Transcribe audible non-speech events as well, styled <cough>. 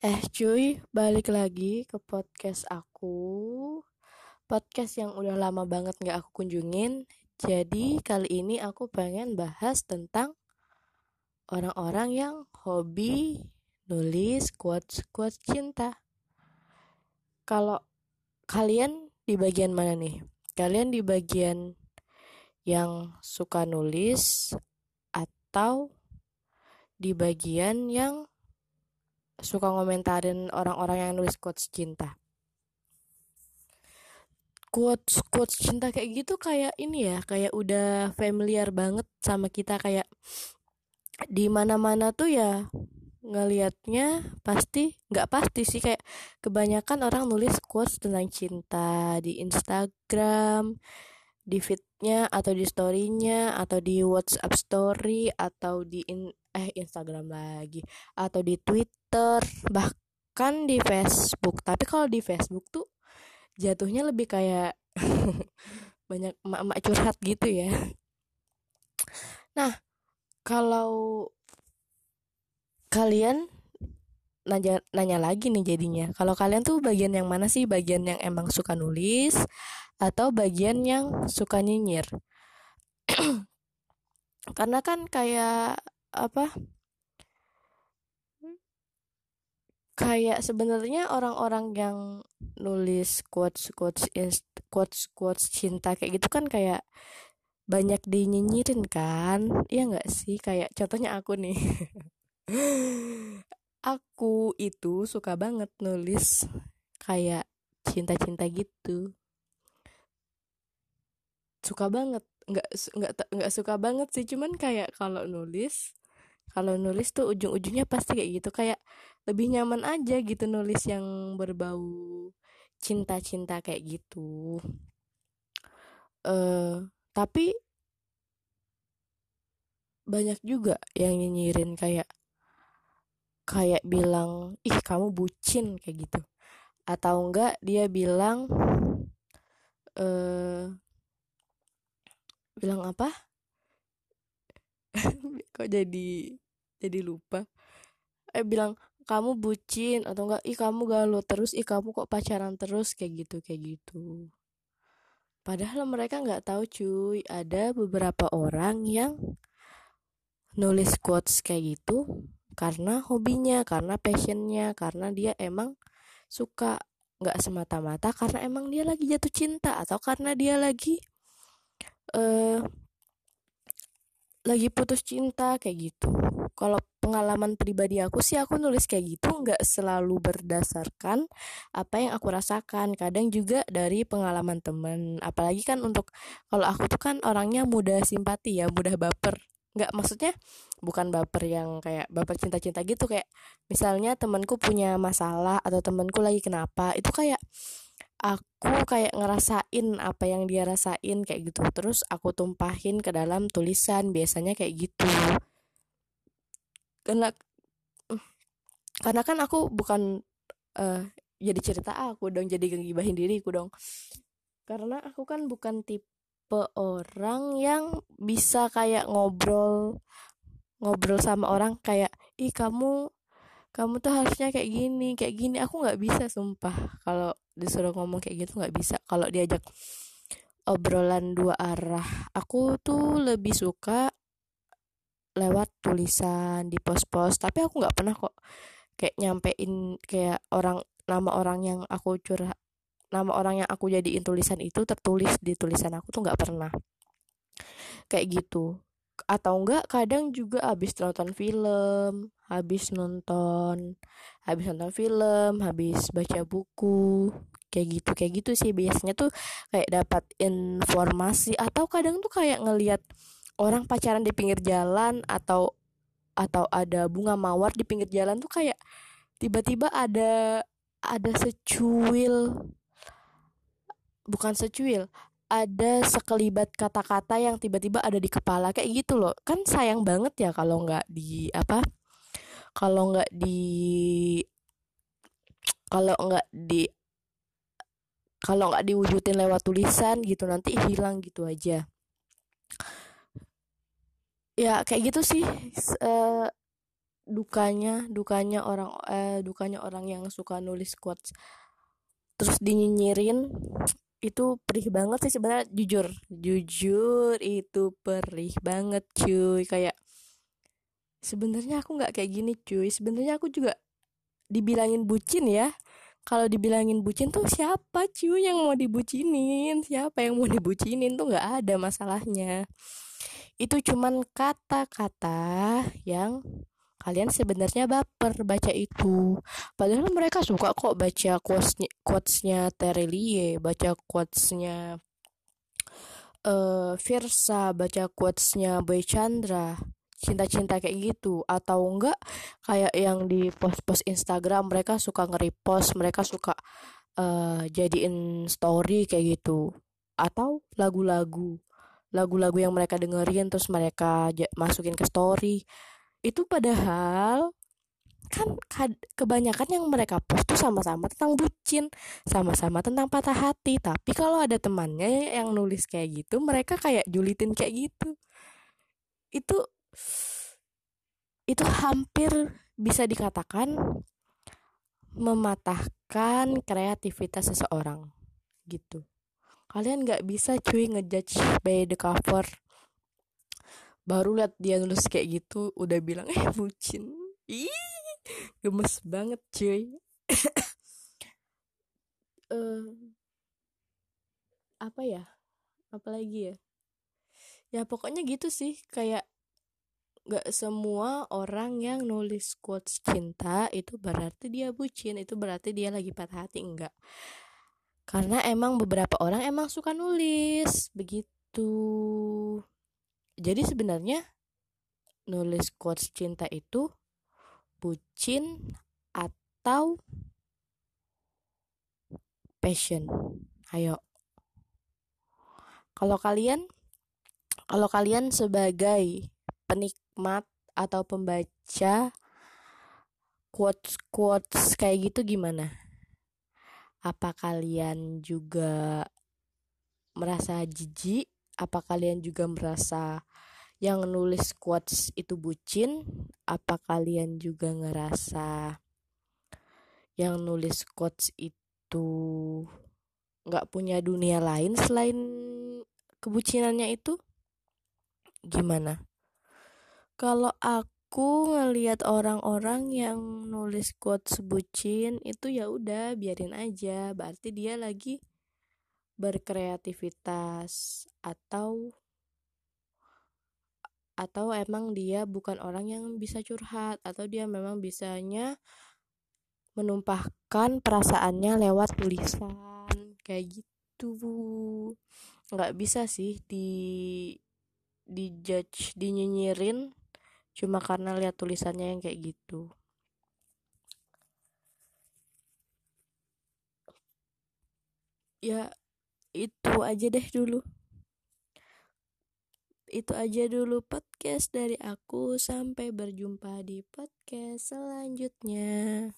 Eh cuy, balik lagi ke podcast aku. Podcast yang udah lama banget gak aku kunjungin. Jadi kali ini aku pengen bahas tentang Orang-orang yang hobi nulis quotes-quotes cinta. Kalau kalian di bagian mana nih? Kalian di bagian yang suka nulis Atau di bagian yang suka ngomentarin orang-orang yang nulis quotes cinta. Quotes quotes cinta kayak gitu kayak ini ya kayak udah familiar banget sama kita kayak di mana-mana tuh ya ngelihatnya pasti nggak pasti sih kayak kebanyakan orang nulis quotes tentang cinta di Instagram di feednya atau di storynya atau di WhatsApp story atau di in, eh Instagram lagi atau di Twitter bahkan di Facebook. Tapi kalau di Facebook tuh jatuhnya lebih kayak <laughs> banyak emak-emak curhat gitu ya. Nah kalau kalian nanya nanya lagi nih jadinya kalau kalian tuh bagian yang mana sih? Bagian yang emang suka nulis atau bagian yang suka nyinyir? <clears throat> Karena kan kayak apa kayak sebenarnya orang-orang yang nulis quotes quotes quotes quotes cinta kayak gitu kan kayak banyak dinyinyirin kan? Iya nggak sih? Kayak contohnya aku nih. <laughs> Aku itu suka banget nulis kayak cinta-cinta gitu. Suka banget. Nggak nggak nggak suka banget sih. Cuman kayak kalau nulis kalau nulis tuh ujung-ujungnya pasti kayak gitu kayak lebih nyaman aja gitu nulis yang berbau cinta-cinta kayak gitu. Eh uh, tapi banyak juga yang nyinyirin kayak kayak bilang ih kamu bucin kayak gitu. Atau enggak dia bilang eh uh, bilang apa <laughs> kok jadi jadi lupa? Eh bilang kamu bucin atau enggak ih kamu galau terus ih kamu kok pacaran terus kayak gitu kayak gitu. Padahal mereka nggak tahu cuy. Ada beberapa orang yang nulis quotes kayak gitu karena hobinya karena passionnya karena dia emang suka nggak semata-mata karena emang dia lagi jatuh cinta atau karena dia lagi uh, lagi putus cinta kayak gitu. Kalau pengalaman pribadi aku sih aku nulis kayak gitu nggak selalu berdasarkan apa yang aku rasakan. Kadang juga dari pengalaman temen. Apalagi kan untuk kalau aku tuh kan orangnya mudah simpati ya mudah baper. Nggak maksudnya bukan baper yang kayak baper cinta-cinta gitu. Kayak misalnya temanku punya masalah atau temanku lagi kenapa itu kayak aku kayak ngerasain apa yang dia rasain kayak gitu. Terus aku tumpahin ke dalam tulisan biasanya kayak gitu. Karena karena kan aku bukan uh, jadi cerita aku dong jadi ngibahin diriku dong. Karena aku kan bukan tipe orang yang bisa kayak ngobrol ngobrol sama orang kayak ih kamu kamu tuh harusnya kayak gini kayak gini. Aku nggak bisa sumpah. Kalau disuruh ngomong kayak gitu nggak bisa. Kalau diajak obrolan dua arah aku tuh lebih suka lewat tulisan di pos-pos. Tapi aku nggak pernah kok kayak nyampein kayak orang nama orang yang aku curhat nama orang yang aku jadiin tulisan itu tertulis di tulisan aku tuh nggak pernah. Kayak gitu atau enggak kadang juga habis nonton film habis nonton habis nonton film habis baca buku kayak gitu kayak gitu sih. Biasanya tuh kayak dapat informasi atau kadang tuh kayak ngelihat orang pacaran di pinggir jalan atau atau ada bunga mawar di pinggir jalan tuh kayak tiba-tiba ada ada secuil. Bukan secuil ada sekelibat kata-kata yang tiba-tiba ada di kepala kayak gitu loh. Kan sayang banget ya kalau nggak di apa kalau nggak di kalau nggak di kalau nggak diwujudin lewat tulisan gitu nanti hilang gitu aja. Ya kayak gitu sih uh, dukanya dukanya orang eh dukanya orang yang suka nulis quotes. Terus dinyinyirin itu perih banget sih sebenarnya jujur. Jujur itu perih banget cuy. Kayak sebenarnya aku nggak kayak gini cuy. Sebenarnya aku juga dibilangin bucin ya. Kalau dibilangin bucin tuh siapa cuy yang mau dibucinin? Siapa yang mau dibucinin tuh nggak ada masalahnya. Itu cuman kata-kata yang kalian sebenarnya baper baca itu. Padahal mereka suka kok baca quotesnya quotesnya Terelie baca quotesnya uh, Virsa baca quotesnya Boy Chandra cinta-cinta kayak gitu. Atau enggak kayak yang di post-post Instagram mereka suka nge-repost mereka suka uh, jadiin story kayak gitu. Atau lagu-lagu lagu-lagu yang mereka dengerin terus mereka masukin ke story itu padahal kan kebanyakan yang mereka post tuh sama-sama tentang bucin, sama-sama tentang patah hati. Tapi kalau ada temannya yang nulis kayak gitu, mereka kayak julitin kayak gitu. Itu itu hampir bisa dikatakan mematahkan kreativitas seseorang gitu kalian nggak bisa cuy ngejudge by the cover baru lihat dia nulis kayak gitu udah bilang eh bucin. Ih gemes banget cuy. Uh, <laughs> apa ya? Apalagi ya? Ya pokoknya gitu sih kayak gak semua orang yang nulis quotes cinta itu berarti dia bucin itu berarti dia lagi patah hati enggak. Karena emang beberapa orang emang suka nulis begitu jadi sebenarnya nulis quotes cinta itu bucin atau passion ayo kalau kalian kalau kalian sebagai penikmat atau pembaca quotes quotes kayak gitu gimana? Apa kalian juga merasa jijik? Apa kalian juga merasa yang nulis quotes itu bucin? Apa kalian juga ngerasa yang nulis quotes itu nggak punya dunia lain selain kebucinannya itu? Gimana? Kalau aku ngelihat orang-orang yang nulis quotes bucin itu ya udah biarin aja, berarti dia lagi berkreativitas atau atau emang dia bukan orang yang bisa curhat atau dia memang bisanya menumpahkan perasaannya lewat tulisan kayak gitu nggak bisa sih di di judge dinyinyirin cuma karena lihat tulisannya yang kayak gitu. Ya itu aja deh dulu. Itu aja dulu podcast dari aku. Sampai berjumpa di podcast selanjutnya